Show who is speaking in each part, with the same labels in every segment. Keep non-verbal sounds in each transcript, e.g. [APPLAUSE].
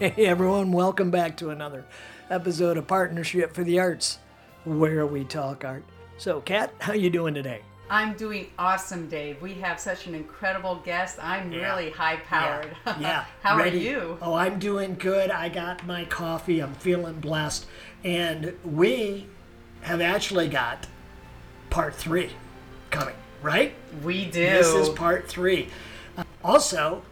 Speaker 1: Hey everyone, welcome back to another episode of Partnership for the Arts, where we talk art. So, Kat, how you doing today?
Speaker 2: I'm doing awesome, Dave. We have such an incredible guest. I'm
Speaker 1: Yeah.
Speaker 2: really high powered.
Speaker 1: Yeah. yeah. [LAUGHS]
Speaker 2: How
Speaker 1: Ready?
Speaker 2: are you?
Speaker 1: Oh, I'm doing good. I got my coffee. I'm feeling blessed. And we have actually got part three coming, right?
Speaker 2: We do.
Speaker 1: This is part three. Uh, also,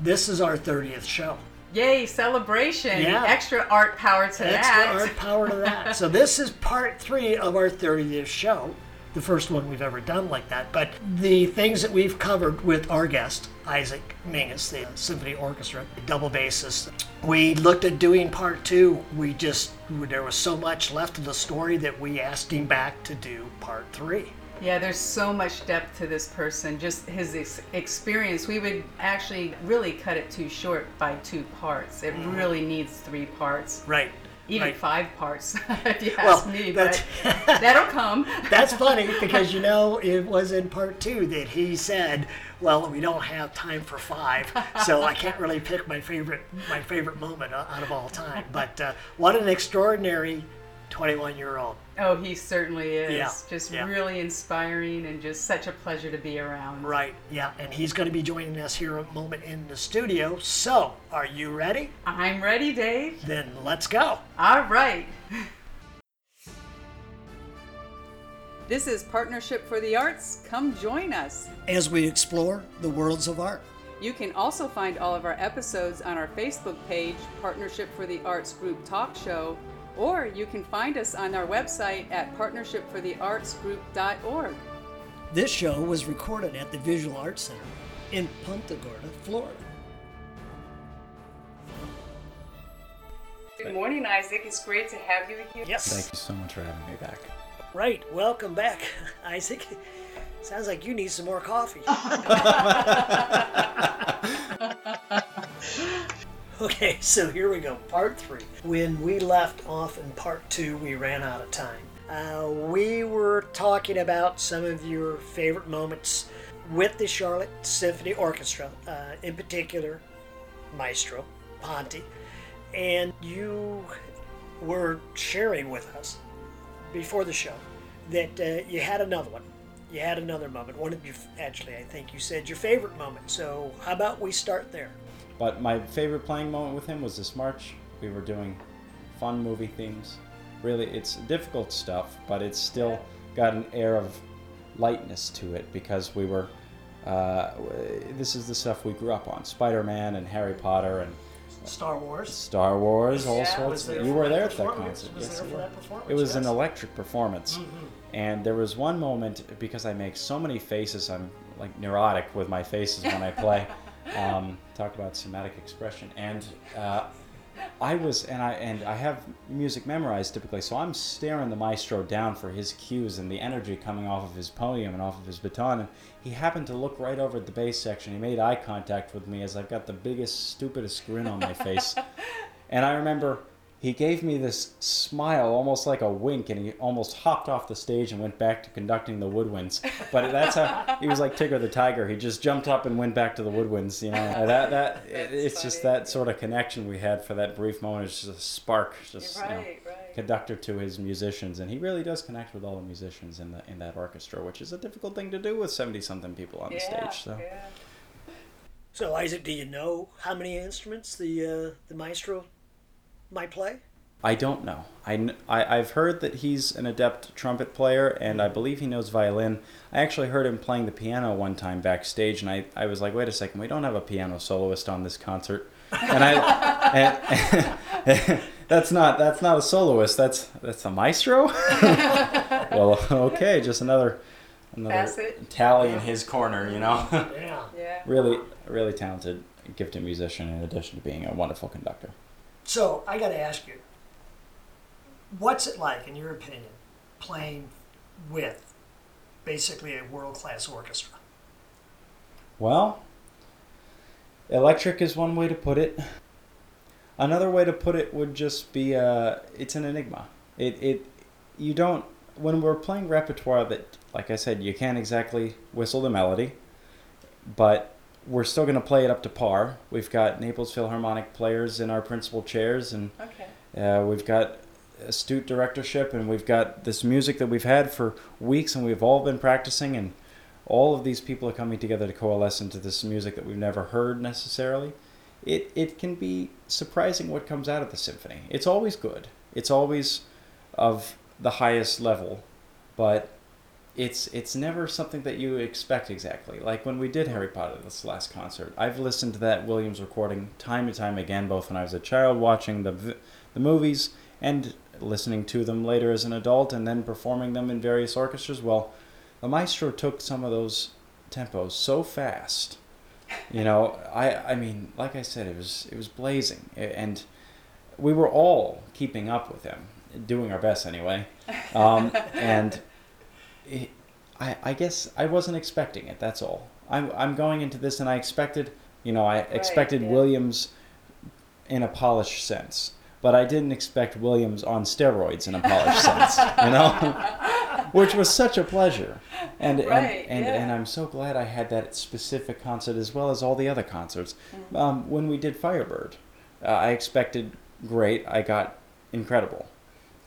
Speaker 1: this is our 30th show.
Speaker 2: Yay, celebration.
Speaker 1: Yeah.
Speaker 2: Extra art power to
Speaker 1: Extra
Speaker 2: that.
Speaker 1: Extra art power to that. so this is part three of our 30th show, the first one we've ever done like that. But the things that we've covered with our guest, Isaac Mingus, the symphony orchestra, double bassist, we looked at doing part two. We just there was so much left of the story that we asked him back to do part three.
Speaker 2: Yeah, there's so much depth to this person. Just his ex- experience. We would actually really cut it too short by two parts. It really needs three parts.
Speaker 1: Right.
Speaker 2: Even
Speaker 1: right.
Speaker 2: five parts, [LAUGHS] if you
Speaker 1: Well,
Speaker 2: ask me. But [LAUGHS] that'll come.
Speaker 1: That's funny [LAUGHS] because you know it was in part two that he said, "Well, we don't have time for five, so I can't really pick my favorite my favorite moment out of all time." But uh, what an extraordinary 21 year old!
Speaker 2: Oh, he certainly is.
Speaker 1: Yeah,
Speaker 2: Just
Speaker 1: yeah.
Speaker 2: really inspiring and just such a pleasure to be around.
Speaker 1: Right? Yeah, and he's going to be joining us here a moment in the studio. So, are you ready?
Speaker 2: I'm ready, Dave.
Speaker 1: Then let's go.
Speaker 2: All right. This is Partnership for the Arts. Come join us.
Speaker 1: As we explore the worlds of art.
Speaker 2: You can also find all of our episodes on our Facebook page, Partnership for the Arts Group Talk Show, or you can find us on our website at partnershipfortheartsgroup.org.
Speaker 1: This show was recorded at the Visual Arts Center in Punta Gorda, Florida.
Speaker 2: Good morning, Isaac. It's great to have you here.
Speaker 1: Yes.
Speaker 3: Thank you so much for having me back.
Speaker 1: Right. Welcome back, [LAUGHS] Isaac. Sounds like you need some more coffee. [LAUGHS] [LAUGHS] okay, so here we go. Part three. When we left off in part two, we ran out of time. Uh, we were talking about some of your favorite moments with the Charlotte Symphony Orchestra, uh, in particular, Maestro Ponti, and you were sharing with us before the show that uh, you had another one. You had another moment. One of you, actually, I think you said your favorite moment. So how about we start there?
Speaker 3: But my favorite playing moment with him was this march. We were doing fun movie themes. Really, it's difficult stuff, but it's still got an air of lightness to it because we were. Uh, this is the stuff we grew up on: Spider-Man and Harry Potter and
Speaker 1: Star Wars.
Speaker 3: Star Wars, all
Speaker 2: Yeah.
Speaker 3: sorts.
Speaker 1: There
Speaker 3: you were there at that concert.
Speaker 1: Was
Speaker 3: yes,
Speaker 1: there for that performance?
Speaker 3: It was an electric performance. And there was one moment because I make so many faces, I'm like neurotic with my faces when I play. [LAUGHS] um, talk about somatic expression, and uh, I was, and I and I have music memorized typically, so I'm staring the maestro down for his cues and the energy coming off of his podium and off of his baton. And he happened to look right over at the bass section. He made eye contact with me as I've got the biggest, stupidest grin on my face. [LAUGHS] And I remember he gave me this smile, almost like a wink, and he almost hopped off the stage and went back to conducting the woodwinds. But that's how [LAUGHS] he was like Tigger the Tiger. He just jumped up and went back to the woodwinds. You know, And that that [LAUGHS] it, it's just that sort of connection we had for that brief moment. It's just a spark, just you know,
Speaker 2: Right, right.
Speaker 3: conductor to his musicians, and he really does connect with all the musicians in the in that orchestra, which is a difficult thing to do with seventy something people on the stage. So.
Speaker 2: yeah.
Speaker 1: So Isaac, do you know how many instruments the uh, the maestro might play?
Speaker 3: I don't know. I, kn- I, have heard that he's an adept trumpet player, and I believe he knows violin. I actually heard him playing the piano one time backstage, and I, I was like, wait a second, we don't have a piano soloist on this concert. And I, [LAUGHS] and, [LAUGHS] that's not that's not a soloist. That's that's a maestro. [LAUGHS] well, okay, just another another
Speaker 2: Facet.
Speaker 3: tally in his corner, you know.
Speaker 1: Yeah.
Speaker 2: Yeah.
Speaker 3: really, really talented, gifted musician in addition to being a wonderful conductor.
Speaker 1: So I got to ask you, what's it like, in your opinion, playing with basically a world class orchestra?
Speaker 3: Well, electric is one way to put it. Another way to put it would just be uh, it's an enigma. It it you don't when we're playing repertoire that like I said you can't exactly whistle the melody, but we're still going to play it up to par. We've got Naples Philharmonic players in our principal chairs, and
Speaker 2: Okay.
Speaker 3: uh, we've got astute directorship, and we've got this music that we've had for weeks, and we've all been practicing, and all of these people are coming together to coalesce into this music that we've never heard necessarily. It it can be surprising what comes out of the symphony. It's always good. It's always of the highest level, but it's it's never something that you expect exactly. Like when we did Harry Potter this last concert, I've listened to that Williams recording time and time again, both when I was a child watching the the movies and listening to them later as an adult, and then performing them in various orchestras. Well, the maestro took some of those tempos so fast. You know, [LAUGHS] I I mean, like I said, it was it was blazing, and we were all keeping up with him, doing our best anyway. [LAUGHS] Um, and it, I, I guess I wasn't expecting it. That's all. I'm, I'm going into this, and I expected, you know, I expected
Speaker 2: yeah.
Speaker 3: Williams in a polished sense, but I didn't expect Williams on steroids in a polished [LAUGHS] sense. You know, which was such a pleasure, and
Speaker 2: Right,
Speaker 3: and and,
Speaker 2: yeah.
Speaker 3: and I'm so glad I had that specific concert as well as all the other concerts. Um, when we did Firebird, uh, I expected great. I got incredible.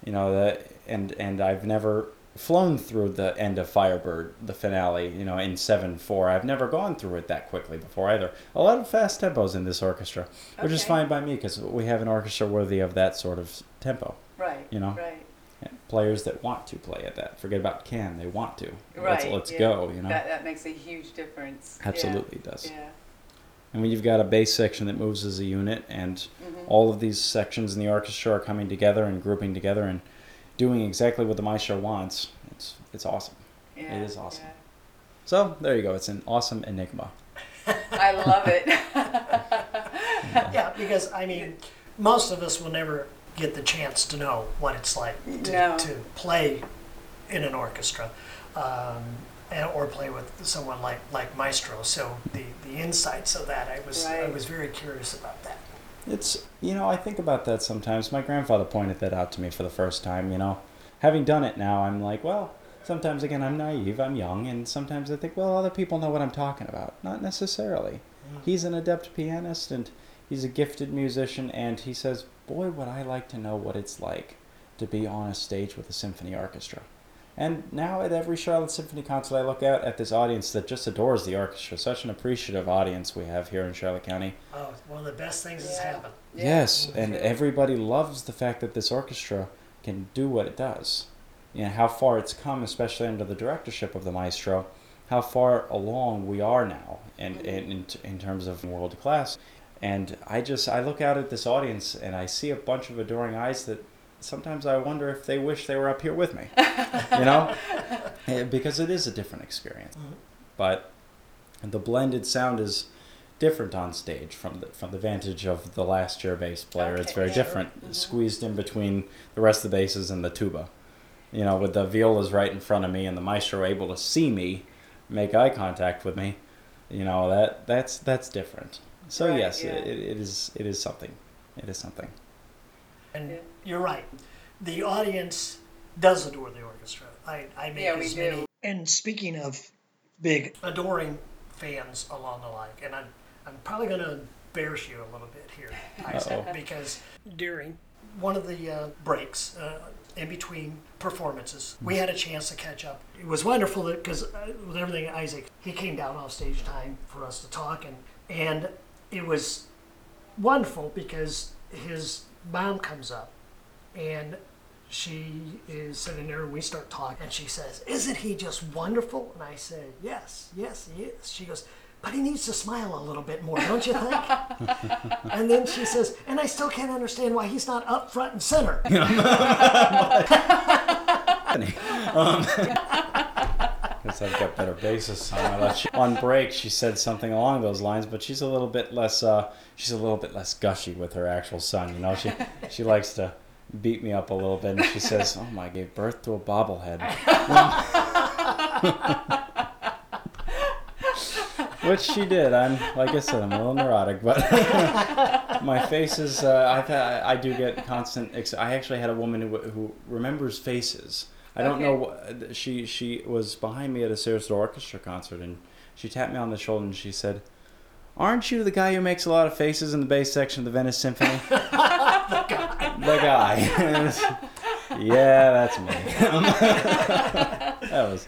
Speaker 3: You know that, and and I've never flown through the end of Firebird, the finale. You know, in seven four. I've never gone through it that quickly before either. A lot of fast tempos in this orchestra, which is fine by me because we have an orchestra worthy of that sort of tempo.
Speaker 2: Right.
Speaker 3: You know?
Speaker 2: Right.
Speaker 3: Yeah, Players that want to play at that. Forget about can. They want to.
Speaker 2: Right.
Speaker 3: Let's, let's
Speaker 2: yeah.
Speaker 3: go. You know.
Speaker 2: That that makes a huge difference. Yeah,
Speaker 3: Absolutely does.
Speaker 2: Yeah.
Speaker 3: And when you've got a bass section that moves as a unit, and
Speaker 2: Mhm.
Speaker 3: all of these sections in the orchestra are coming together and grouping together and doing exactly what the maestro wants, it's it's awesome.
Speaker 2: Yeah.
Speaker 3: is awesome.
Speaker 2: yeah.
Speaker 3: So there you go. It's an awesome enigma. [LAUGHS]
Speaker 2: I love it. [LAUGHS]
Speaker 1: Yeah, because I mean, most of us will never get the chance to know what it's like to,
Speaker 2: No.
Speaker 1: to play in an orchestra. Um, and- or play with someone like, like Maestro. So the, the insights of that, I was I was very curious about that.
Speaker 3: It's you know I think about that sometimes. My grandfather pointed that out to me for the first time. You know, having done it now, I'm like, well, sometimes again I'm naive, I'm young, and sometimes I think, well, other people know what I'm talking about. Not necessarily. Mm. He's an adept pianist and he's a gifted musician, and he says, boy, would I like to know what it's like to be on a stage with a symphony orchestra. And now at every Charlotte Symphony concert I look out at this audience that just adores the orchestra. Such an appreciative audience we have here in Charlotte County.
Speaker 1: Oh, one of the best things that's happened.
Speaker 2: Yeah.
Speaker 3: Yes, mm-hmm.
Speaker 2: and
Speaker 3: everybody loves the fact that this orchestra can do what it does. You know, how far it's come, especially under the directorship of the maestro, how far along we are now and mm-hmm. in, in, in terms of world class. And I just, I look out at this audience and I see a bunch of adoring eyes that sometimes I wonder if they wish they were up here with me. [LAUGHS] you know? Eh, Because it is a different experience. But the blended sound is different on stage from the from the vantage of the last chair bass player. it's very
Speaker 2: sure.
Speaker 3: different, squeezed in between the rest of the basses and the tuba. You know, with the violas right in front of me and the maestro able to see me, make eye contact with me. You know that that's that's different. So
Speaker 2: Right,
Speaker 3: yes,
Speaker 2: yeah.
Speaker 3: it, it is it is something. It is something.
Speaker 1: And
Speaker 2: Yeah.
Speaker 1: you're right. The audience does adore the orchestra. I, I make
Speaker 2: Yeah, we
Speaker 1: as
Speaker 2: do.
Speaker 1: many. And speaking of big adoring fans along the line, and I'm, I'm probably going to embarrass you a little bit here, Isaac, [LAUGHS] because during one of the uh, breaks uh, in between performances, we had a chance to catch up. It was wonderful because uh, with everything, Isaac, he came down off stage time for us to talk, and and it was wonderful because his mom comes up and she is sitting there and we start talking and she says isn't he just wonderful? And i said yes yes he is. She goes but he needs to smile a little bit more don't you think? [LAUGHS] And then she says and i still can't understand why he's not up front and center. [LAUGHS] [LAUGHS]
Speaker 3: Um, Because I've got better basses on my left. On break, she said something along those lines, but she's a little bit less. Uh, she's a little bit less gushy with her actual son. You know, she [LAUGHS] she likes to beat me up a little bit, and she says, "Oh my, I gave birth to a bobblehead." [LAUGHS] Which she did. I'm like I said, I'm a little neurotic, but [LAUGHS] my face is. Uh, I've I do get constant. Ex- I actually had a woman who who remembers faces. I don't know. What, she she was behind me at a Sarasota Orchestra concert, and she tapped me on the shoulder and she said, Aren't you the guy who makes a lot of faces in the bass section of the Venice Symphony? [LAUGHS] the guy. The [LAUGHS] guy. yeah, that's me. [LAUGHS] that was.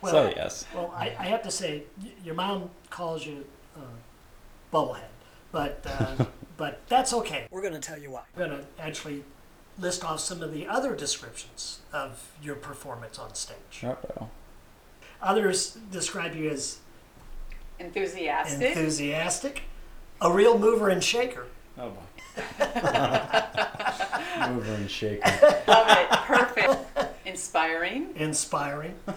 Speaker 1: Well,
Speaker 3: so yes.
Speaker 1: Well, I, I have to say, your mom calls you uh, bubblehead, but uh, but that's okay. We're going to tell you why. We're going to actually list off some of the other descriptions of your performance on stage.
Speaker 3: Uh-oh.
Speaker 1: Others describe you as
Speaker 2: Enthusiastic.
Speaker 1: enthusiastic, a real mover and shaker.
Speaker 3: Oh boy. [LAUGHS] Mover and shaker.
Speaker 2: Love it. Perfect. Inspiring.
Speaker 1: inspiring.
Speaker 2: Oh,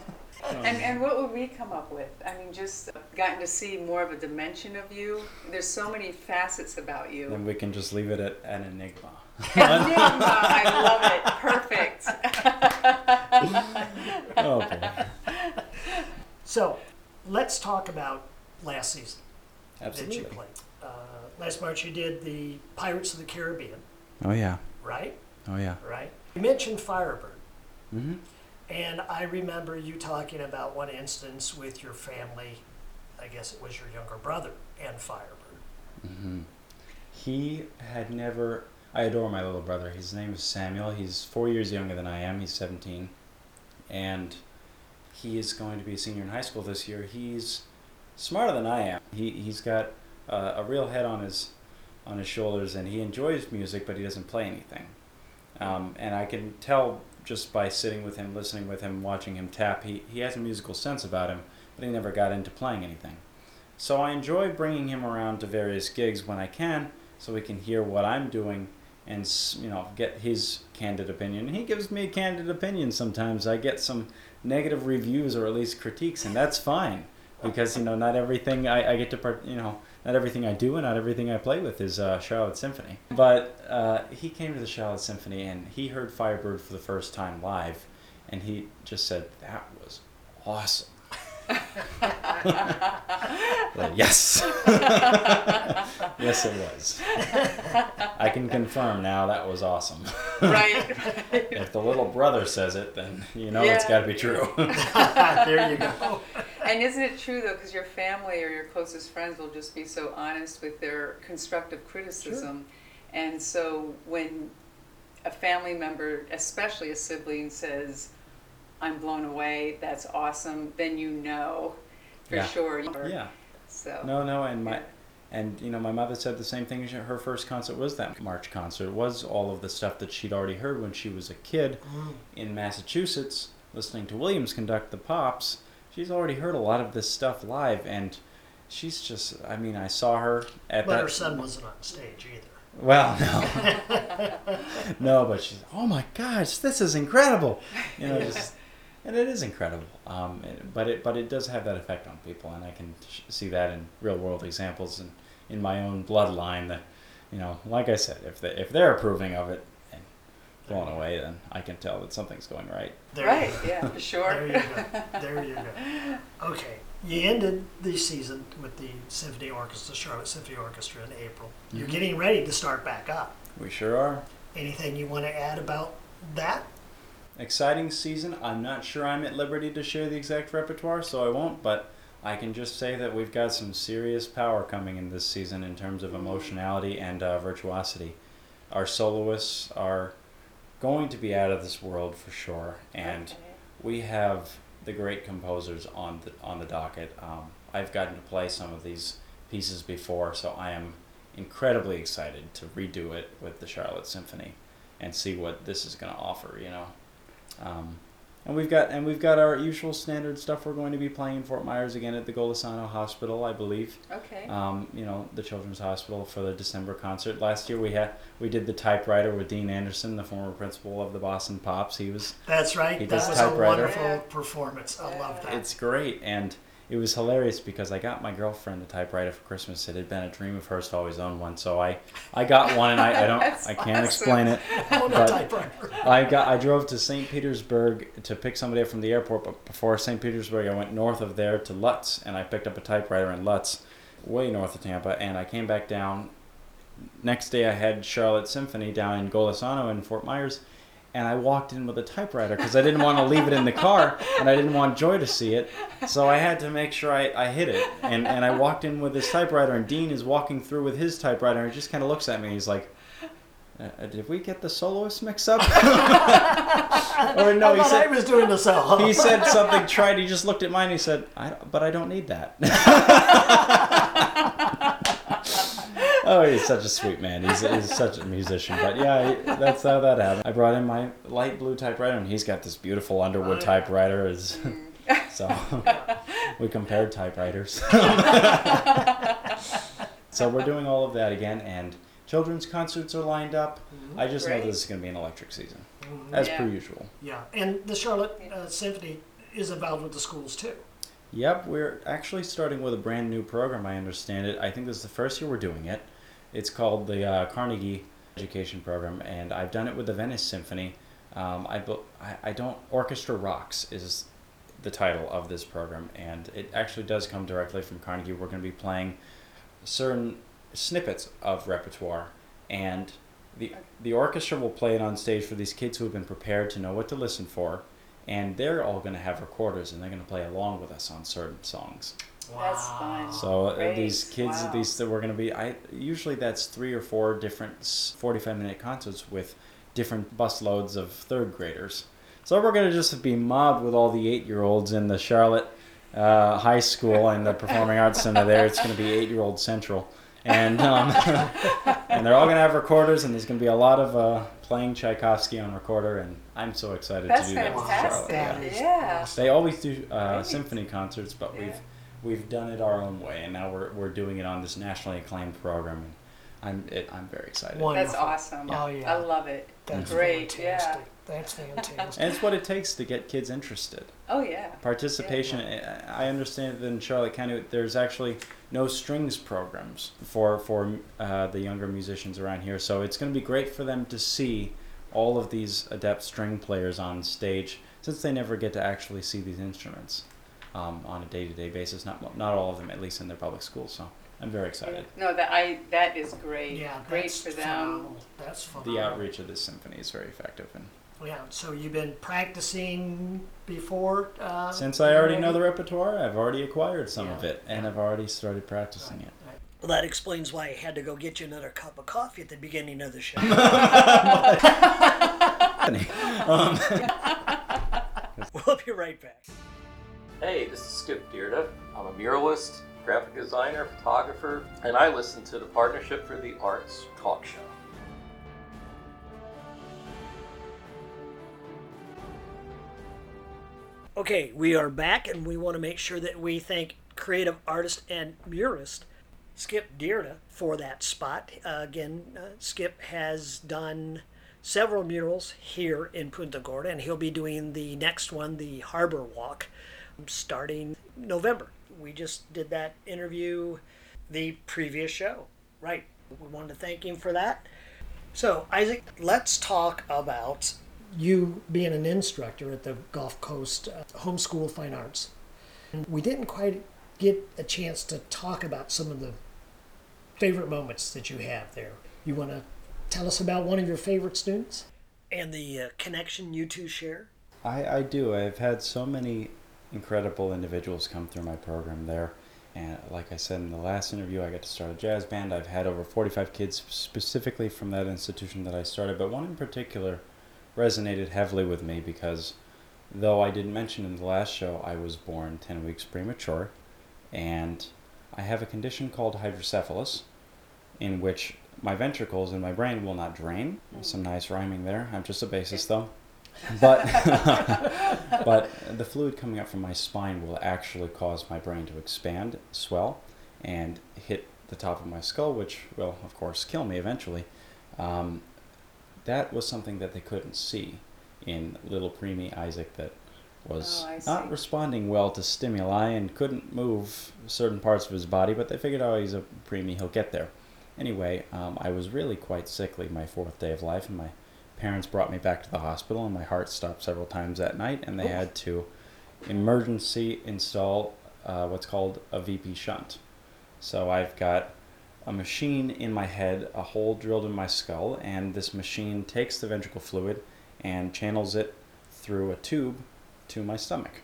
Speaker 2: and, and what would we come up with? I mean, just gotten to see more of a dimension of you. There's so many facets about you.
Speaker 3: Then we can just leave it at an enigma.
Speaker 2: Enigma, I love it. Perfect. [LAUGHS]
Speaker 3: Oh boy.
Speaker 1: So, let's talk about last season that you played. Uh, last March, you did the Pirates of the Caribbean,
Speaker 3: Oh yeah.
Speaker 1: right?
Speaker 3: Oh yeah.
Speaker 1: Right. You mentioned Firebird,
Speaker 3: Mm-hmm.
Speaker 1: and I remember you talking about one instance with your family. I guess it was your younger brother and Firebird.
Speaker 3: Mm-hmm. He had never. I adore my little brother. His name is Samuel. He's four years younger than I am. He's 17. And he is going to be a senior in high school this year. He's smarter than I am. He, he's got uh, a real head on his, on his shoulders, and he enjoys music, but he doesn't play anything. Um, and I can tell just by sitting with him, listening with him, watching him tap, he, he has a musical sense about him, but he never got into playing anything. So I enjoy bringing him around to various gigs when I can, so we can hear what I'm doing and you know get his candid opinion. He gives me a candid opinion sometimes. I get some negative reviews or at least critiques, and that's fine because you know not everything I, I get to part you know not everything I do and not everything I play with is uh, Charlotte Symphony. But uh, he came to the Charlotte Symphony and he heard Firebird for the first time live, and he just said that was awesome. Like, yes. yes, it was. I can confirm now that was awesome.
Speaker 2: right.
Speaker 3: if the little brother says it, then you know it's got to be true. [LAUGHS]
Speaker 1: there you go.
Speaker 2: And isn't it true though, because your family or your closest friends will just be so honest with their constructive criticism, and so when a family member, especially a sibling, says, "I'm blown away. That's awesome," then you know for
Speaker 3: Yeah.
Speaker 2: sure.
Speaker 3: yeah.
Speaker 2: So.
Speaker 3: No, no, and my. And you know, my mother said the same thing. Her first concert was that March concert. It was all of the stuff that she'd already heard when she was a kid
Speaker 1: Mm.
Speaker 3: in Massachusetts, listening to Williams conduct the Pops. She's already heard a lot of this stuff live, and she's just. I mean, I saw her at
Speaker 1: But
Speaker 3: that.
Speaker 1: her son wasn't on stage either.
Speaker 3: Well, no, [LAUGHS] no, but she's. Oh my gosh, this is incredible! You know, just, and it is incredible. Um, but it, but it does have that effect on people, and I can sh- see that in real world examples and in my own bloodline. That, you know, like I said, if they if they're approving of it and blown away, then I can tell that something's going right.
Speaker 1: There
Speaker 2: Right.
Speaker 1: You
Speaker 2: Yeah. For [LAUGHS] sure.
Speaker 1: There you go. There you go. [LAUGHS] Okay. You ended the season with the Symphony Orchestra, Charlotte Symphony Orchestra in April. You're
Speaker 3: Mhm.
Speaker 1: getting ready to start back up.
Speaker 3: We sure are.
Speaker 1: Anything you want to add about that?
Speaker 3: Exciting season. I'm not sure I'm at liberty to share the exact repertoire, so I won't, but I can just say that we've got some serious power coming in this season in terms of emotionality and uh, virtuosity. Our soloists are going to be out of this world for sure, and we have the great composers on the on the docket. Um, I've gotten to play some of these pieces before, so I am incredibly excited to redo it with the Charlotte Symphony and see what this is going to offer. You know, um, and we've got and we've got our usual standard stuff. We're going to be playing in Fort Myers again at the Golisano Hospital, I believe.
Speaker 2: Okay.
Speaker 3: Um, you know, the Children's Hospital for the December concert. Last year we had we did the typewriter with Dean Anderson, the former principal of the Boston Pops. He was
Speaker 1: That's right.
Speaker 3: He
Speaker 1: that
Speaker 3: does
Speaker 1: was a wonderful
Speaker 2: Yeah.
Speaker 1: performance. I love that.
Speaker 3: It's great, and it was hilarious because I got my girlfriend a typewriter for Christmas. It had been a dream of hers to always own one, so I, I got one, and I, I don't, [LAUGHS] I can't
Speaker 2: awesome.
Speaker 3: explain it. [LAUGHS] But- I got, I drove to St. Petersburg to pick somebody up from the airport, but before St. Petersburg, I went north of there to Lutz, and I picked up a typewriter in Lutz, way north of Tampa, and I came back down. Next day, I had Charlotte Symphony down in Golisano in Fort Myers, and I walked in with a typewriter because I didn't want to leave it in the car and I didn't want Joy to see it. So I had to make sure I, I hid it. And, and I walked in with this typewriter, and Dean is walking through with his typewriter, and he just kind of looks at me. He's like, uh, Did we get the soloist mix up? [LAUGHS] or no,
Speaker 1: I
Speaker 3: he
Speaker 1: said I was doing the solo.
Speaker 3: He said something. Tried. He just looked at mine. and He said, I, "But I don't need that." [LAUGHS] oh, he's such a sweet man. He's, he's such a musician. But yeah, that's how that happened. I brought in my light blue typewriter, and he's got this beautiful Underwood typewriter. Is [LAUGHS] so we compared typewriters. [LAUGHS] so we're doing all of that again, and children's concerts are lined up. I just know this is going to be an electric season, as
Speaker 2: Yeah.
Speaker 3: per usual.
Speaker 1: yeah, and the Charlotte uh, Symphony is involved with the schools too.
Speaker 3: Yep, we're actually starting with a brand new program. I understand it. I think this is the first year we're doing it. It's called the uh, Carnegie Education Program, and I've done it with the Venice Symphony. Um, I, I don't Orchestra Rocks is the title of this program, and it actually does come directly from Carnegie. We're going to be playing certain snippets of repertoire, and the the orchestra will play it on stage for these kids who have been prepared to know what to listen for, and they're all going to have recorders and they're going to play along with us on certain songs.
Speaker 2: That's fun.
Speaker 3: So uh,
Speaker 2: Great.
Speaker 3: these kids,
Speaker 2: Wow.
Speaker 3: these that we're going to be, I usually that's three or four different forty-five minute concerts with different busloads of third graders. So we're going to just be mobbed with all the eight-year-olds in the Charlotte uh, High School and the Performing Arts Center. There, it's going to be eight-year-old central, and um, [LAUGHS] and they're all going to have recorders, and there's going to be a lot of uh, playing Tchaikovsky on recorder, and I'm so excited
Speaker 2: That's
Speaker 3: to do that with Charlotte.
Speaker 2: fantastic.
Speaker 3: Yeah.
Speaker 2: Yeah.
Speaker 3: They always do uh, symphony concerts, but
Speaker 2: Yeah.
Speaker 3: we've we've done it our own way, and now we're, we're doing it on this nationally acclaimed program, and I'm it, I'm very excited.
Speaker 1: Wonderful.
Speaker 2: That's awesome.
Speaker 1: Oh, yeah.
Speaker 2: I love it.
Speaker 1: That's
Speaker 2: Great.
Speaker 1: fantastic.
Speaker 2: Yeah.
Speaker 1: That's fantastic.
Speaker 3: And it's what it takes to get kids interested.
Speaker 2: Oh yeah.
Speaker 3: Participation. I I understand that in Charlotte County, there's actually no strings programs for for uh, the younger musicians around here. So it's going to be great for them to see all of these adept string players on stage, since they never get to actually see these instruments um, on a day-to-day basis. Not not all of them, at least in their public schools. So I'm very excited.
Speaker 2: No, that I that is great.
Speaker 1: Yeah,
Speaker 2: great
Speaker 1: that's
Speaker 2: for them.
Speaker 1: phenomenal. That's phenomenal.
Speaker 3: The outreach of this symphony is very effective, and
Speaker 1: Yeah. So you've been practicing before. Uh,
Speaker 3: since I already know the repertoire, I've already acquired some of it, and I've already started practicing it.
Speaker 1: Well, that explains why I had to go get you another cup of coffee at the beginning of the show. [LAUGHS] [LAUGHS]
Speaker 3: um, [LAUGHS]
Speaker 1: we'll be right back.
Speaker 4: Hey, this is Skip Deerda. I'm a muralist, graphic designer, photographer, and I listen to the Partnership for the Arts talk show.
Speaker 1: Okay, we are back, and we want to make sure that we thank creative artist and muralist Skip Deerda for that spot. Uh, again, uh, Skip has done several murals here in Punta Gorda, and he'll be doing the next one, the Harbor Walk, starting November. We just did that interview the previous show. Right. We wanted to thank him for that. So, Isaac, let's talk about you being an instructor at the Gulf Coast uh, Homeschool Fine Arts. And we didn't quite get a chance to talk about some of the favorite moments that you have there. You want to tell us about one of your favorite students and the uh, connection you two share?
Speaker 3: I, I do. I've had so many incredible individuals come through my program there. And like I said in the last interview, I got to start a jazz band. I've had over 45 kids specifically from that institution that I started, but one in particular resonated heavily with me because though I didn't mention in the last show, I was born 10 weeks premature and I have a condition called hydrocephalus in which my ventricles in my brain will not drain. Some nice rhyming there. I'm just a bassist though. But [LAUGHS] but the fluid coming up from my spine will actually cause my brain to expand, swell, and hit the top of my skull, which will, of course, kill me eventually. Um, that was something that they couldn't see in little preemie Isaac that was
Speaker 2: Oh,
Speaker 3: not responding well to stimuli and couldn't move certain parts of his body, but they figured, oh, he's a preemie, he'll get there. Anyway, um, I was really quite sickly my fourth day of life, and my parents brought me back to the hospital, and my heart stopped several times that night, and they
Speaker 1: Oof.
Speaker 3: had to emergency install uh, what's called a VP shunt. So I've got a machine in my head, a hole drilled in my skull, and this machine takes the ventricle fluid and channels it through a tube to my stomach,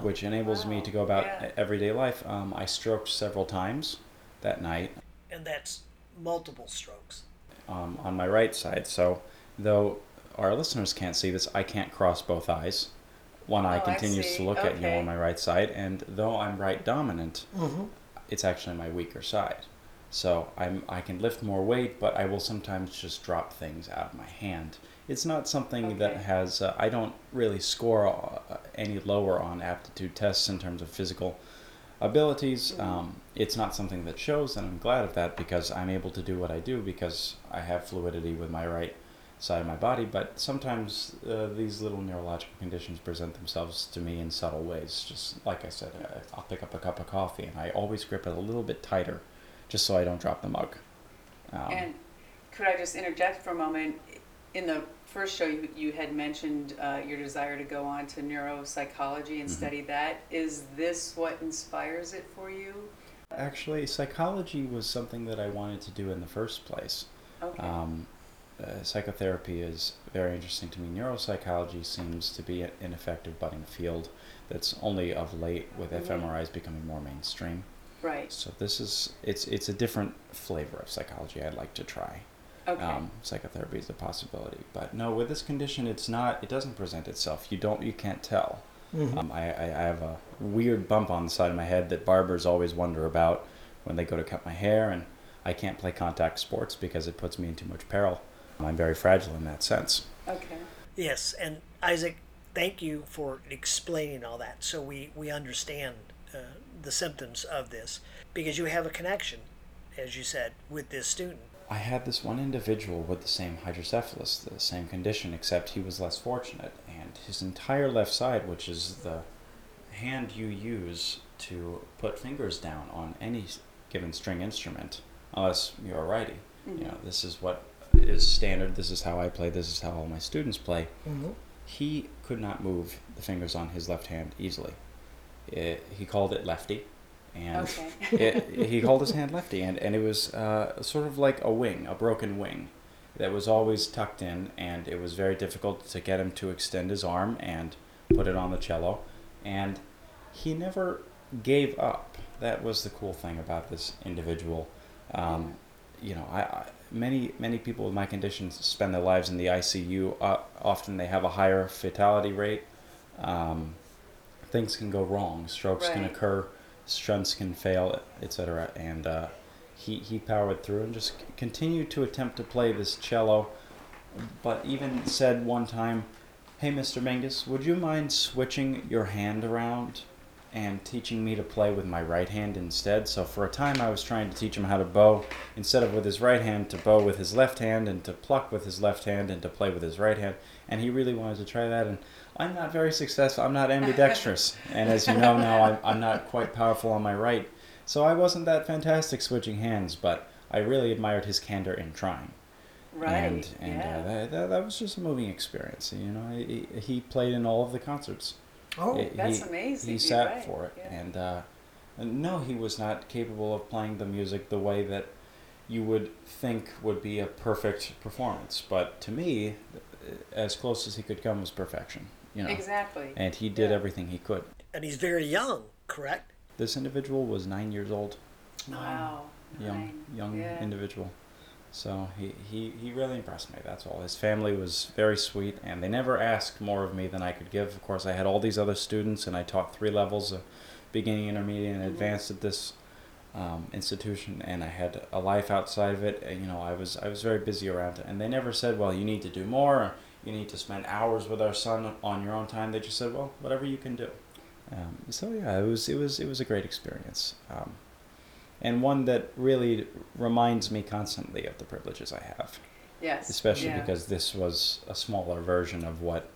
Speaker 3: which enables me to go about
Speaker 2: Yeah.
Speaker 3: everyday life. Um, I stroked several times that night
Speaker 1: And that's multiple strokes.
Speaker 3: um, on my right side. So, though our listeners can't see this, I can't cross both eyes. One eye
Speaker 2: Oh,
Speaker 3: continues to look at you on my right side, and though I'm right dominant,
Speaker 1: Mm-hmm.
Speaker 3: it's actually my weaker side. So I'm I can lift more weight, but I will sometimes just drop things out of my hand. It's not something that has uh, I don't really score uh, any lower on aptitude tests in terms of physical abilities. Um, it's not something that shows, and I'm glad of that because I'm able to do what I do because I have fluidity with my right side of my body. But sometimes uh, these little neurological conditions present themselves to me in subtle ways. Just like I said, uh, I'll pick up a cup of coffee and I always grip it a little bit tighter, just so I don't drop the mug. Um,
Speaker 2: And could I just interject for a moment? In the first show, you, you had mentioned uh, your desire to go on to neuropsychology and
Speaker 3: Mhm.
Speaker 2: study that. Is this what inspires it for you?
Speaker 3: Actually, psychology was something that I wanted to do in the first place.
Speaker 2: Okay.
Speaker 3: Um, uh, psychotherapy is very interesting to me. Neuropsychology seems to be an effective budding field that's only of late with
Speaker 2: Mhm.
Speaker 3: fMRIs becoming more mainstream.
Speaker 2: right.
Speaker 3: So this is it's it's a different flavor of psychology I'd like to try.
Speaker 2: Okay.
Speaker 3: Um, psychotherapy is a possibility, but no, with this condition, it's not. It doesn't present itself. You don't. You can't tell.
Speaker 1: Mm-hmm.
Speaker 3: Um, I, I, I have a weird bump on the side of my head that barbers always wonder about when they go to cut my hair, and I can't play contact sports because it puts me in too much peril. I'm very fragile in that sense.
Speaker 2: okay.
Speaker 1: Yes, and Isaac, thank you for explaining all that so we, we understand uh, the symptoms of this because you have a connection, as you said, with this student.
Speaker 3: I had this one individual with the same hydrocephalus, the same condition, except he was less fortunate, and his entire left side, which is the hand you use to put fingers down on any given string instrument, unless you're a righty. You
Speaker 2: Mhm.
Speaker 3: know, this is what is standard. This is how I play. This is how all my students play.
Speaker 1: Mm-hmm.
Speaker 3: He could not move the fingers on his left hand easily. It, he called it lefty, and
Speaker 2: Okay. [LAUGHS]
Speaker 3: it, he called his hand lefty, and, and it was uh, sort of like a wing, a broken wing, that was always tucked in, and it was very difficult to get him to extend his arm and put it on the cello, and he never gave up. That was the cool thing about this individual. Um, you know, I, I many many people with my conditions spend their lives in the ICU. Uh, often they have a higher fatality rate. Um, things can go wrong. Strokes can occur. Shunts can fail, etc. And uh, he he powered through and just c- continued to attempt to play this cello. But even said one time, "Hey, Mr. Mengus, would you mind switching your hand around?" And teaching me to play with my right hand instead. So for a time, I was trying to teach him how to bow instead of with his right hand to bow with his left hand and to pluck with his left hand and to play with his right hand. And he really wanted to try that. And I'm not very successful. I'm not ambidextrous. [LAUGHS] and as you know now, I'm, I'm not quite powerful on my right. So I wasn't that fantastic switching hands, but I really admired his candor in trying.
Speaker 2: Right.
Speaker 3: And, and
Speaker 2: yeah.
Speaker 3: uh, that, that, that was just a moving experience. You know, he, he he played in all of the concerts.
Speaker 1: Oh,
Speaker 3: He-
Speaker 2: That's
Speaker 3: he-
Speaker 2: amazing.
Speaker 3: He sat
Speaker 2: right.
Speaker 3: for it,
Speaker 2: Yeah.
Speaker 3: and, uh, and no, he was not capable of playing the music the way that you would think would be a perfect performance. But to me, as close as he could come was perfection. You know,
Speaker 2: Exactly.
Speaker 3: and he did
Speaker 2: Yeah.
Speaker 3: everything he could.
Speaker 1: and he's very young, correct?
Speaker 3: This individual was nine years old,
Speaker 2: Wow.
Speaker 3: young
Speaker 2: Nine.
Speaker 3: young
Speaker 2: Yeah.
Speaker 3: individual. So he, he, he really impressed me. That's all. His family was very sweet, and they never asked more of me than I could give. Of course, I had all these other students, and I taught three levels of beginning, intermediate, and advanced at this um, institution, and I had a life outside of it. And, you know, I was I was very busy around it, and they never said, "Well, you need to do more. Or, you need to spend hours with our son on your own time." They just said, "Well, whatever you can do." Um, so yeah, it was it was it was a great experience. Um, and one that really reminds me constantly of the privileges I have,
Speaker 2: Yes.
Speaker 3: especially
Speaker 2: yeah.
Speaker 3: because this was a smaller version of what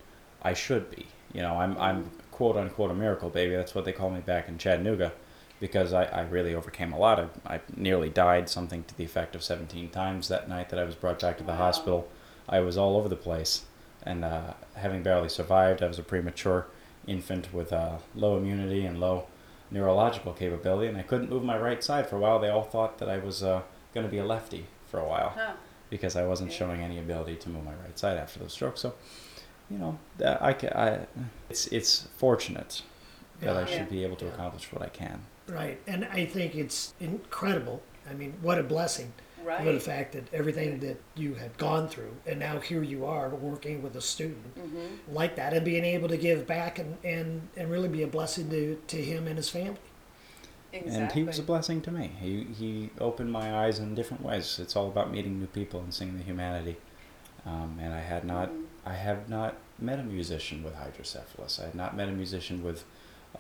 Speaker 3: I should be. You know, I'm I'm quote unquote a miracle baby. That's what they call me back in Chattanooga, because I, I really overcame a lot. I, I nearly died, something to the effect of 17 times that night that I was brought back to the
Speaker 2: Wow.
Speaker 3: hospital. I was all over the place, and uh, having barely survived, I was a premature infant with uh, low immunity and low neurological capability, and I couldn't move my right side for a while. They all thought that I was uh, going to be a lefty for a while
Speaker 2: Huh.
Speaker 3: because I wasn't
Speaker 2: Yeah.
Speaker 3: showing any ability to move my right side after those strokes. So you know, I, ca- I it's it's fortunate that I
Speaker 1: Yeah.
Speaker 3: should be able to
Speaker 1: Yeah.
Speaker 3: accomplish what I can.
Speaker 1: Right, and I think it's incredible. I mean, what a blessing.
Speaker 2: Right.
Speaker 1: For the fact that everything that you had gone through, and now here you are working with a student
Speaker 2: Mm-hmm.
Speaker 1: like that, and being able to give back and, and, and really be a blessing to, to him and his family.
Speaker 2: Exactly.
Speaker 3: And he was a blessing to me. He he opened my eyes in different ways. It's all about meeting new people and seeing the humanity. Um, and I had not
Speaker 2: Mhm.
Speaker 3: I have not met a musician with hydrocephalus. I had not met a musician with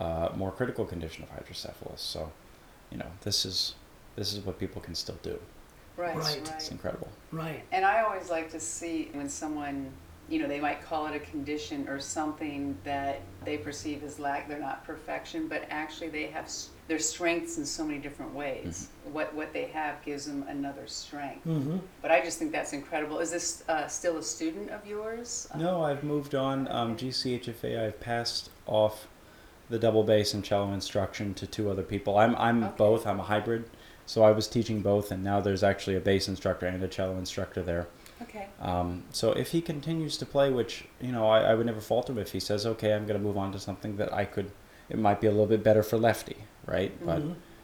Speaker 3: uh, more critical condition of hydrocephalus. So, you know, this is this is what people can still do.
Speaker 2: Right,
Speaker 1: Right.
Speaker 2: right.
Speaker 3: It's incredible.
Speaker 1: Right.
Speaker 2: And I always like to see when someone, you know, they might call it a condition or something that they perceive as lack. They're not perfection, but actually they have their strengths in so many different ways. What what they have gives them another strength.
Speaker 1: Mm-hmm.
Speaker 2: But I just think that's incredible. Is this uh, still a student of yours?
Speaker 3: No, I've moved on. Um, GCHFA, I've passed off the double bass and cello instruction to two other people. I'm I'm
Speaker 2: Okay.
Speaker 3: both. I'm a hybrid, so I was teaching both, and now there's actually a bass instructor and a cello instructor there.
Speaker 2: Okay.
Speaker 3: Um, so if he continues to play, which you know I, I would never fault him if he says, okay, I'm going to move on to something that I could, it might be a little bit better for lefty, right?
Speaker 1: Mhm.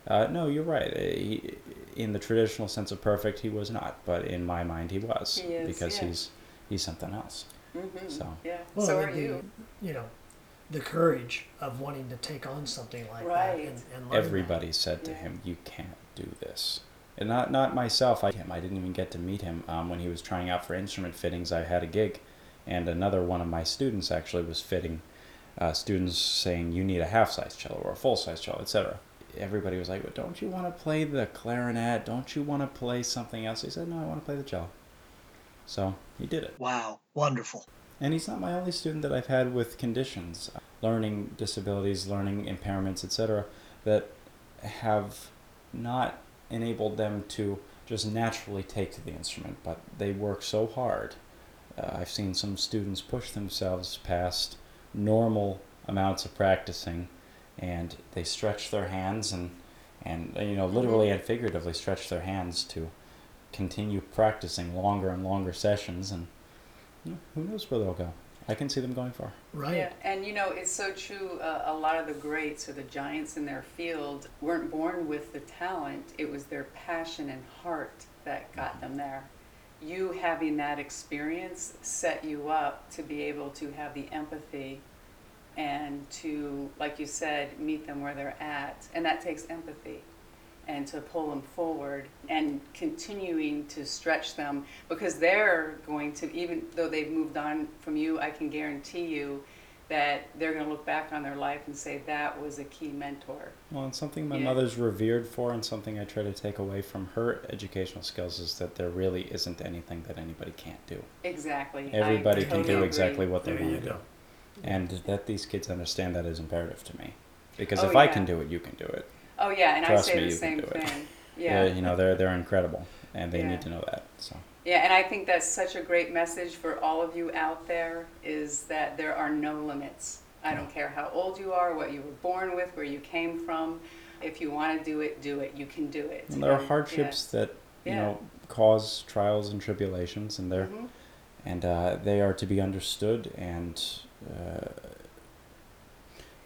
Speaker 3: But uh, no, you're right. Uh, He, in the traditional sense of perfect, he was not, but in my mind, he was
Speaker 2: He is,
Speaker 3: because
Speaker 2: yeah.
Speaker 3: he's he's something else.
Speaker 2: Mm-hmm.
Speaker 3: So.
Speaker 2: Yeah.
Speaker 1: Well,
Speaker 2: so are
Speaker 1: the,
Speaker 2: you.
Speaker 1: You know, the courage of wanting to take on something like
Speaker 2: Right.
Speaker 1: that and, and learn that.
Speaker 3: Everybody said to
Speaker 2: Yeah.
Speaker 3: him, "You can't do this." And not not myself. I him. I didn't even get to meet him um, when he was trying out for instrument fittings. I had a gig, and another one of my students actually was fitting. Uh, students saying you need a half size cello or a full size cello, etc. Everybody was like, well, "Don't you want to play the clarinet? Don't you want to play something else?" He said, "No, I want to play the cello." So he did it.
Speaker 1: Wow, wonderful.
Speaker 3: And he's not my only student that I've had with conditions, learning disabilities, learning impairments, etc., that have not enabled them to just naturally take to the instrument, but they work so hard. Uh, I've seen some students push themselves past normal amounts of practicing, and they stretch their hands and, and uh, you know, literally and figuratively stretch their hands to continue practicing longer and longer sessions and yeah, who knows where they'll go? I can see them going far.
Speaker 1: Right.
Speaker 2: Yeah, and you know, it's so true. Uh, a lot of the greats or the giants in their field weren't born with the talent, it was their passion and heart that got them there. You having that experience set you up to be able to have the empathy and to, like you said, meet them where they're at. And that takes empathy and to pull them forward and continuing to stretch them because they're going to even though they've moved on from you i can guarantee you that they're going to look back on their life and say that was a key mentor
Speaker 3: Well, and something my
Speaker 2: Yeah.
Speaker 3: mother's revered for, and something I try to take away from her educational skills is that there really isn't anything that anybody can't do.
Speaker 2: exactly I
Speaker 3: Everybody can
Speaker 2: totally
Speaker 3: do
Speaker 2: agree.
Speaker 3: exactly what they
Speaker 1: There
Speaker 3: want to do, and that these kids understand that is imperative to me. Because
Speaker 2: Oh,
Speaker 3: if I can do it, you can do it.
Speaker 2: Oh yeah and
Speaker 3: Trust
Speaker 2: i say
Speaker 3: me,
Speaker 2: the same thing. [LAUGHS]
Speaker 3: Yeah,
Speaker 2: yeah
Speaker 3: you know they're they're incredible, and they
Speaker 2: Yeah.
Speaker 3: need to know that. So.
Speaker 2: Yeah and i think that's such a great message for all of you out there is that there are no limits. I don't care how old you are what you were born with where you came from. If you want to do it do it. You can do it.
Speaker 3: And there are hardships that you
Speaker 2: Yeah.
Speaker 3: know cause trials and tribulations, and they're
Speaker 2: Mhm.
Speaker 3: and uh, they are to be understood and uh,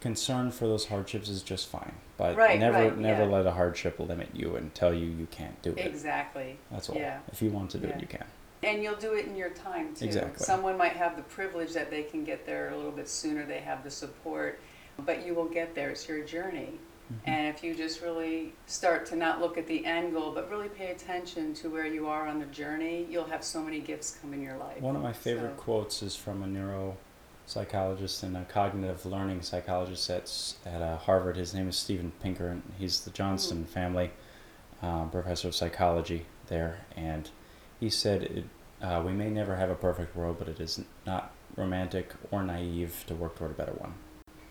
Speaker 3: concern for those hardships is just fine but
Speaker 2: Right,
Speaker 3: never
Speaker 2: right,
Speaker 3: never
Speaker 2: yeah.
Speaker 3: let a hardship limit you and tell you you can't do it
Speaker 2: exactly
Speaker 3: that's all
Speaker 2: yeah.
Speaker 3: if you want to do
Speaker 2: Yeah.
Speaker 3: it you can
Speaker 2: And you'll do it in your time too.
Speaker 3: Exactly.
Speaker 2: Someone might have the privilege that they can get there a little bit sooner, they have the support, but you will get there. It's your journey.
Speaker 3: Mm-hmm.
Speaker 2: And if you just really start to not look at the end goal, but really pay attention to where you are on the journey, you'll have so many gifts come in your life.
Speaker 3: one of my favorite
Speaker 2: So-
Speaker 3: quotes is from a neuropsychologist and a cognitive learning psychologist at, at uh, harvard his name is steven pinker and he's the johnstone family um, professor of psychology there and he said it, uh, we may never have a perfect world but it is not romantic or naive to work toward a better one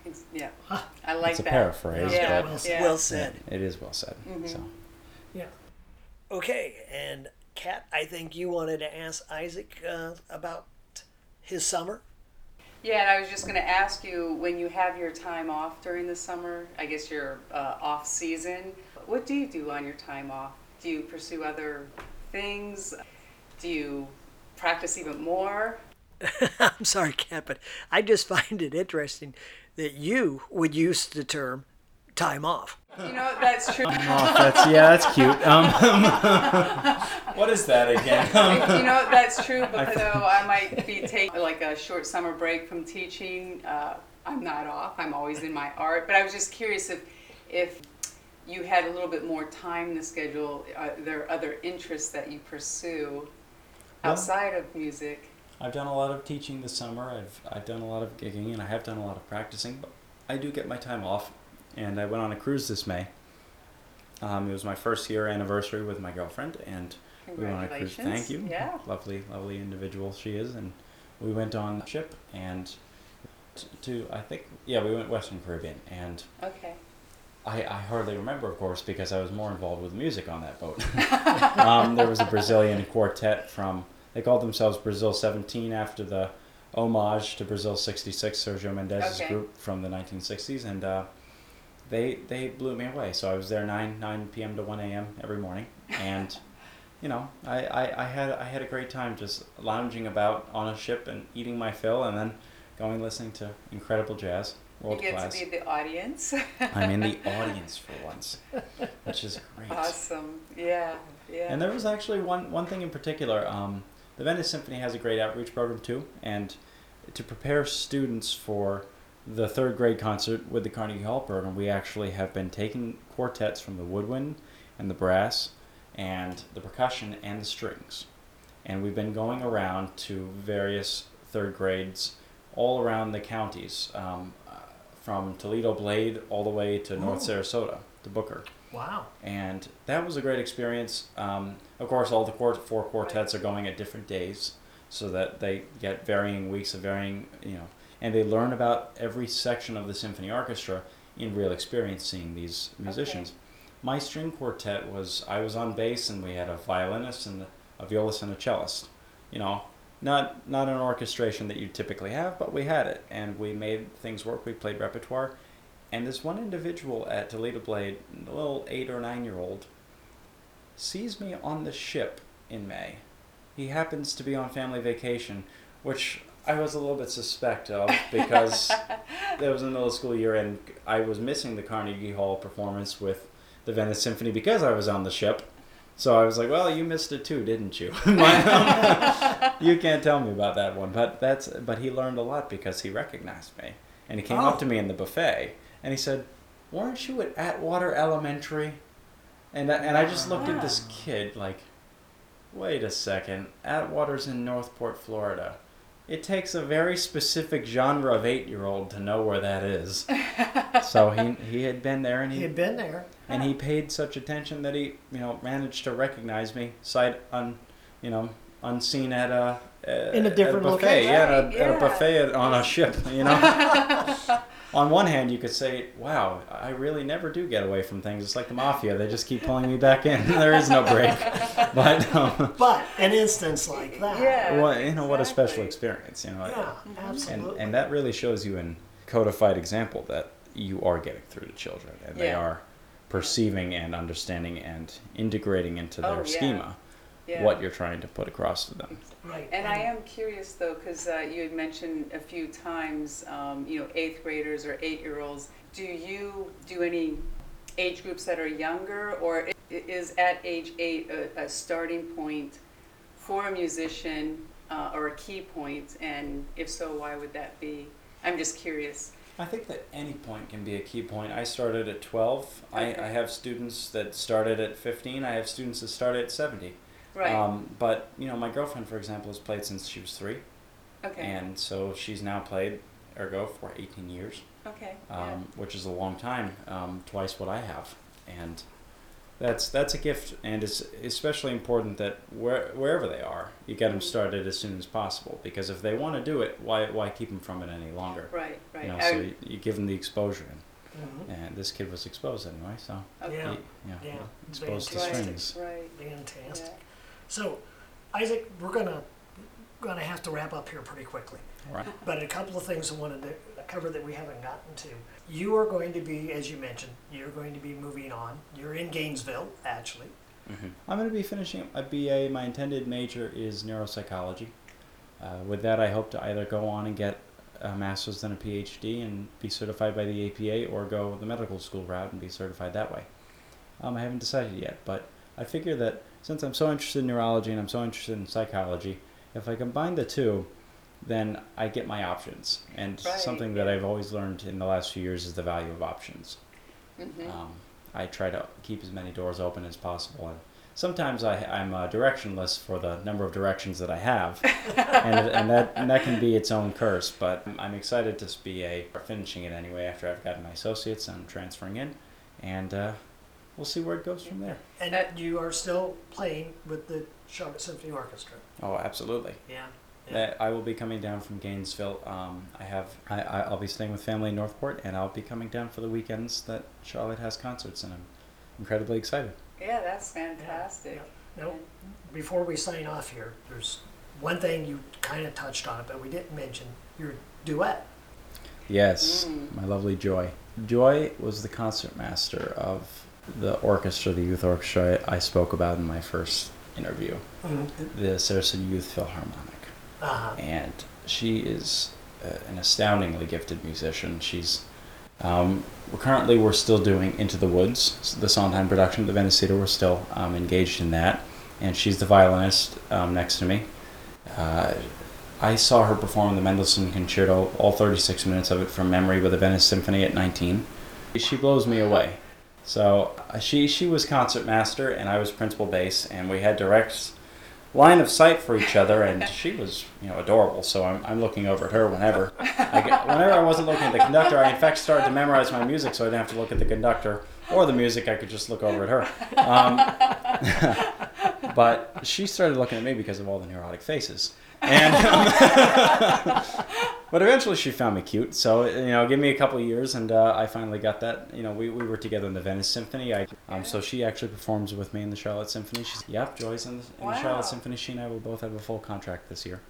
Speaker 2: It's- Yeah, [LAUGHS]
Speaker 1: Ah.
Speaker 2: I like
Speaker 3: it's a
Speaker 2: that.
Speaker 3: paraphrase
Speaker 2: Yeah,
Speaker 3: but
Speaker 1: Well said.
Speaker 2: yeah.
Speaker 1: Well said.
Speaker 3: it is well said
Speaker 2: Mhm.
Speaker 3: so
Speaker 1: Yeah. Okay, and Kat, I think you wanted to ask Isaac uh, about his summer.
Speaker 2: Yeah, and I was just going to ask you when you have your time off during the summer, I guess your uh, off season, what do you do on your time off? Do you pursue other things? Do you practice even more? [LAUGHS]
Speaker 1: I'm sorry, Kat, but I just [LAUGHS] find it interesting that you would use the term time off.
Speaker 2: You know, that's true.
Speaker 3: Oh, that's yeah, that's cute. Um, [LAUGHS] what is that again? [LAUGHS]
Speaker 2: you know, that's true [LAUGHS] because though I might be taking like a short summer break from teaching, uh, I'm not off. I'm always in my art. But I was just curious if, if you had a little bit more time in the schedule, are there other interests that you pursue
Speaker 3: Well-
Speaker 2: outside of music?
Speaker 3: I've done a lot of teaching this summer. I've I've done a lot of gigging and I have done a lot of practicing, but I do get my time off. And I went on a cruise this May. Um, it was my first year anniversary with my girlfriend, and we went on a cruise. Thank you.
Speaker 2: Yeah.
Speaker 3: Lovely, lovely individual she is, and we went on a ship and t- to I think yeah we went Western Caribbean, and
Speaker 2: Okay.
Speaker 3: I, I hardly remember, of course, because I was more involved with music on that boat. [LAUGHS] um, there was a Brazilian quartet from, they called themselves Brazil 17 after the homage to Brazil 66, Sergio Mendes'
Speaker 2: Okay.
Speaker 3: group from the 1960s, and uh, they they blew me away. So I was there 9 9 p.m. to 1 a.m. every morning, and [LAUGHS] you know I, I, I had I had a great time just lounging about on a ship and eating my fill, and then going listening to incredible jazz,
Speaker 2: You
Speaker 3: world
Speaker 2: get
Speaker 3: class.
Speaker 2: to be the audience.
Speaker 3: I'm in the [LAUGHS] audience for once, which is great.
Speaker 2: awesome. Yeah. Yeah.
Speaker 3: And there was actually one, one thing in particular. Um, the Venice Symphony has a great outreach program too, and to prepare students for the third grade concert with the Carnegie Hall program, we actually have been taking quartets from the woodwind and the brass and the percussion and the strings. And we've been going around to various third grades all around the counties, um, from Toledo Blade all the way to North. Sarasota, to Booker
Speaker 1: Wow.
Speaker 3: and that was a great experience. Um, of course, all the quart- four quartets are going at different days, so that they get varying weeks of varying, you know, and they learn about every section of the symphony orchestra in real experience, seeing these musicians. My string quartet was I was on bass, and we had a violinist and a violist and a cellist. You know, not not an orchestration that you typically have, but we had it, and we made things work. We played repertoire, and this one individual at Toledo Blade, a little eight or nine year old, sees me on the ship in May. He happens to be on family vacation, which I was a little bit suspect of because [LAUGHS] there was another school year and I was missing the Carnegie Hall performance with the Venice Symphony because I was on the ship. So I was like, "Well, you missed it too, didn't you?" [LAUGHS] [LAUGHS] You can't tell me about that one, but that's but he learned a lot because he recognized me and he came
Speaker 1: Oh.
Speaker 3: up to me in the buffet and he said, "Weren't you at Atwater Elementary?" And I- and I just looked at this kid like, "Wait a second, Atwater's in Northport, Florida." It takes a very specific genre of eight-year-old to know where that is. [LAUGHS] so he he had been there and
Speaker 1: He
Speaker 3: he
Speaker 1: had been there.
Speaker 3: and he paid such attention that he you know managed to recognize me sight un you know unseen at a uh,
Speaker 1: In a different
Speaker 3: a buffet
Speaker 1: location.
Speaker 3: yeah, at, a,
Speaker 2: Right,
Speaker 3: at a buffet at, on a ship you know [LAUGHS] [LAUGHS] on one hand you could say wow i really never do get away from things it's like the mafia they just keep pulling me back in [LAUGHS] there is no break [LAUGHS] but um,
Speaker 1: But an instance like that.
Speaker 2: Yeah.
Speaker 3: what you know what a special experience you know
Speaker 1: Yeah,
Speaker 3: and
Speaker 1: absolutely.
Speaker 3: and that really shows you in codified example that you are getting through to children and they are perceiving and understanding and integrating into their
Speaker 2: Oh, yeah.
Speaker 3: schema
Speaker 2: Yeah.
Speaker 3: what you're trying to put across to them
Speaker 1: right.
Speaker 2: And I am curious though, because uh, you had mentioned a few times, um, you know, eighth graders or eight year olds. Do you do any age groups that are younger, or is at age eight a, a starting point for a musician uh, or a key point? And if so, why would that be? I'm just curious.
Speaker 3: i think that any point can be a key point i started at 12 I, I have students that started at 15 i have students that started at 70
Speaker 2: Right.
Speaker 3: um, but you know my girlfriend for example has played since she was three
Speaker 2: okay.
Speaker 3: and so she's now played ergo for 18 years
Speaker 2: okay.
Speaker 3: um, which is a long time, um, twice what I have, and that's that's a gift, and it's especially important that where, wherever they are, you get them started as soon as possible, because if they want to do it, why why keep them from it any longer?
Speaker 2: Right. Right.
Speaker 3: You know, so you, you give them the exposure, and, and this kid was exposed anyway, so
Speaker 2: okay.
Speaker 1: Yeah.
Speaker 3: he, you know,
Speaker 1: Yeah.
Speaker 3: exposed to
Speaker 1: Fantastic.
Speaker 3: strings.
Speaker 2: Right.
Speaker 1: Fantastic.
Speaker 2: Yeah.
Speaker 1: So, Isaac, we're gonna gonna have to wrap up here pretty quickly.
Speaker 3: Right.
Speaker 1: But a couple of things I wanted to cover that we haven't gotten to. You are going to be, as you mentioned, you're going to be moving on. You're in Gainesville, actually.
Speaker 3: I'm going to be finishing a BA. My intended major is neuropsychology. uh, with that, I hope to either go on and get a master's and a PhD and be certified by the APA, or go the medical school route and be certified that way. Um, I haven't decided yet, but I figure that since I'm so interested in neurology and I'm so interested in psychology, if I combine the two, then I get my options. And
Speaker 2: Right,
Speaker 3: something that. I've always learned in the last few years is the value of options.
Speaker 2: Mhm.
Speaker 3: Um, I try to keep as many doors open as possible. And sometimes I, I'm uh, directionless for the number of directions that I have, [LAUGHS] and, and that and that can be its own curse. But I'm excited to be a finishing it anyway after I've gotten my associates and transferring in, and uh, we'll see where it goes from there.
Speaker 1: And
Speaker 2: Uh,
Speaker 1: you are still playing with the Charlotte Symphony Orchestra.
Speaker 3: Oh, absolutely.
Speaker 1: Yeah.
Speaker 3: That I will be coming down from Gainesville. Um, I have I, I- I'll be staying with family in Northport, and I'll be coming down for the weekends that Charlotte has concerts, and I'm incredibly excited.
Speaker 2: Yeah, that's fantastic.
Speaker 1: Now, before we sign off here, there's one thing you kind of touched on, but we didn't mention your duet.
Speaker 3: Yes,
Speaker 2: Mm.
Speaker 3: my lovely Joy. Joy was the concertmaster of the orchestra, the youth orchestra I spoke about in my first interview, the Sarasota Youth Philharmonic.
Speaker 1: Uh-huh.
Speaker 3: and she is uh, an astoundingly gifted musician. She's um, we're currently we're still doing Into the Woods, the Sondheim production of the Venice Theater. We're still um, engaged in that, and she's the violinist um, next to me. Uh, I saw her perform the Mendelssohn Concerto, all 36 minutes of it from memory, with the Venice Symphony at 19. She blows me away. So uh, she she was concertmaster, and I was principal bass, and we had direct line of sight for each other, and [LAUGHS] she was, you know, adorable. So I'm, I'm looking over at her whenever. I get, whenever I wasn't looking at the conductor, I in fact started to memorize my music, so I didn't have to look at the conductor or the music. I could just look over at her. Um, [LAUGHS] but she started looking at me because of all the neurotic faces. And um, [LAUGHS] [LAUGHS] but eventually she found me cute. So you know, give me a couple of years, and uh, I finally got that. You know, we, we were together in the Venice Symphony. I um, so she actually performs with me in the Charlotte Symphony. She's yep, Joy's in the, in the Charlotte Symphony. She and I will both have a full contract this year.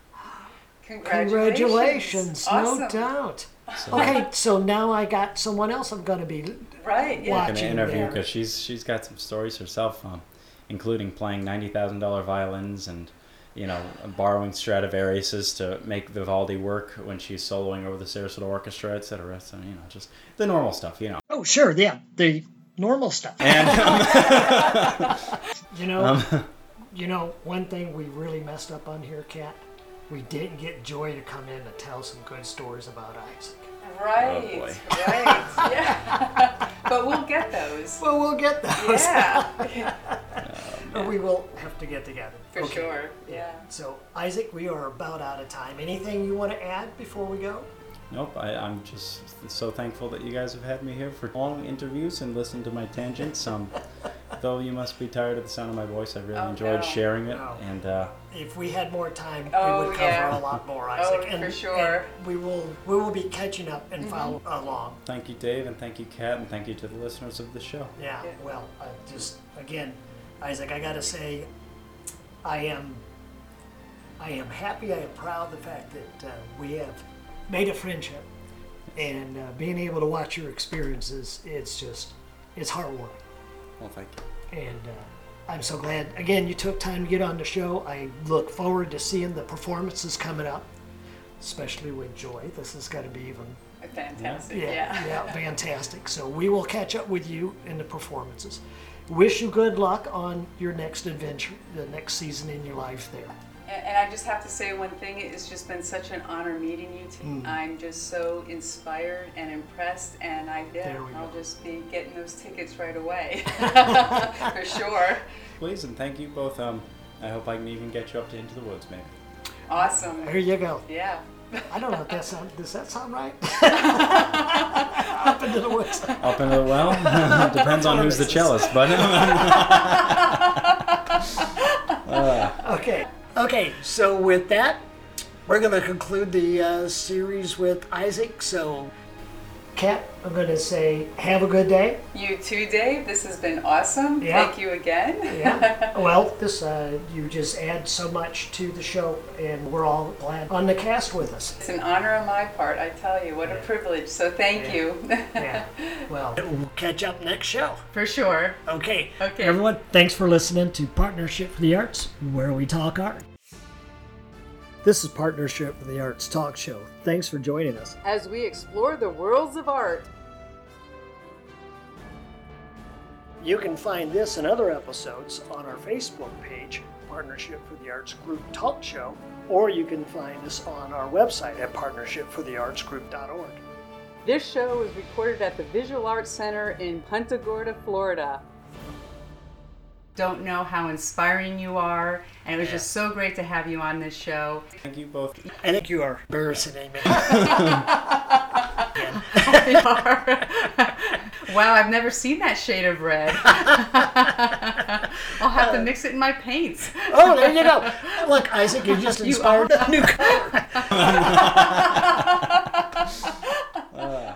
Speaker 2: Congratulations.
Speaker 1: Congratulations,
Speaker 2: Awesome.
Speaker 1: no doubt.
Speaker 3: So
Speaker 1: Okay, so now I got someone else I'm going to be.
Speaker 2: Right, yeah.
Speaker 3: I'm gonna
Speaker 1: watching
Speaker 3: interview because she's she's got some stories herself, um, including playing ninety thousand dollar violins and you know borrowing Stradivariuses to make Vivaldi work when she's soloing over the Sarasota Orchestra, etc. So you know, just the normal stuff, you know.
Speaker 1: Oh, sure, yeah, the normal stuff.
Speaker 3: And [LAUGHS] um,
Speaker 1: You know,
Speaker 3: um,
Speaker 1: you know, one thing we really messed up on here, Kat, we didn't get Joy to come in to tell some good stories about Isaac.
Speaker 2: Right,
Speaker 3: Oh, boy.
Speaker 2: right, yeah. [LAUGHS] but we'll get those.
Speaker 1: Well, we'll get those.
Speaker 2: Yeah, [LAUGHS]
Speaker 1: Or we will have to get together.
Speaker 2: for
Speaker 1: Okay.
Speaker 2: sure. Yeah.
Speaker 1: So, Isaac, we are about out of time. Anything you want to add before we go?
Speaker 3: nope, I, I'm just so thankful that you guys have had me here for long interviews and listened to my tangents. Um, [LAUGHS] though you must be tired of the sound of my voice, I really
Speaker 2: Oh,
Speaker 3: enjoyed
Speaker 2: no.
Speaker 3: sharing it,
Speaker 1: No.
Speaker 3: and uh,
Speaker 1: If we had more time,
Speaker 2: Oh,
Speaker 1: we would cover
Speaker 2: yeah.
Speaker 1: a lot more, [LAUGHS] Isaac.
Speaker 2: Oh,
Speaker 1: and,
Speaker 2: for sure. Mm-hmm.
Speaker 1: and we will we will be catching up and follow along.
Speaker 3: thank you, Dave, and thank you, Kat, and thank you to the listeners of the show.
Speaker 1: Yeah.
Speaker 2: Yeah.
Speaker 1: Well, I just again, Isaac, I got to say, I am I am happy. I am proud of the fact that uh, we have made a friendship, and uh, being able to watch your experiences, it's just it's heartwarming.
Speaker 3: Well, thank you.
Speaker 1: and uh, I'm so glad again you took time to get on the show. I look forward to seeing the performances coming up, especially with Joy. This is going to be even
Speaker 2: Fantastic.
Speaker 1: yeah,
Speaker 2: Yeah.
Speaker 1: yeah, fantastic. So we will catch up with you in the performances. Wish you good luck on your next adventure, the next season in your life there.
Speaker 2: And, and I just have to say one thing, it's just been such an honor meeting you. T-
Speaker 1: Mm.
Speaker 2: I'm just so inspired and impressed, and I yeah,
Speaker 1: There we
Speaker 2: I'll
Speaker 1: go.
Speaker 2: just be getting those tickets right away [LAUGHS] [LAUGHS] for sure.
Speaker 3: Please and thank you both. Um, I hope I can even get you up to Into the Woods, maybe.
Speaker 2: Awesome.
Speaker 1: There you go.
Speaker 2: Yeah.
Speaker 1: I don't know if that sound, does that sound right? [LAUGHS] Up into the woods.
Speaker 3: Up into the well? [LAUGHS] Depends on who's the cellist, but [LAUGHS]
Speaker 1: Okay. Okay. So with that, we're going to conclude the uh, series with Isaac. So, Kat, I'm going to say have a good day.
Speaker 2: You too, Dave. This has been awesome.
Speaker 1: Yeah.
Speaker 2: Thank you again.
Speaker 1: Yeah. [LAUGHS] well, this uh, you just add so much to the show, and we're all glad on the cast with us.
Speaker 2: It's an honor on my part, I tell you. What a privilege. So thank you.
Speaker 1: Yeah. [LAUGHS] Well, we'll catch up next show.
Speaker 2: For sure.
Speaker 1: Okay.
Speaker 2: Okay.
Speaker 1: Everyone, thanks for listening to Partnership for the Arts, where we talk art. This is Partnership for the Arts Talk Show. Thanks for joining us.
Speaker 2: As we explore the worlds of art,
Speaker 1: You can find this and other episodes on our Facebook page, Partnership for the Arts Group Talk Show, or you can find us on our website at partnershipfortheartsgroup.org.
Speaker 2: this show was recorded at the Visual Arts Center in Punta Gorda, Florida. Don't know how inspiring you are, and it was just so great to have you on this show.
Speaker 3: Thank you both.
Speaker 1: I think you are embarrassing Amy. [LAUGHS] [LAUGHS]
Speaker 2: You are. wow, I've never seen that shade of red. [LAUGHS] I'll have to uh, mix it in my paints.
Speaker 1: oh, there you go. Look, Isaac, you just
Speaker 2: You
Speaker 1: inspired a new color. Uh,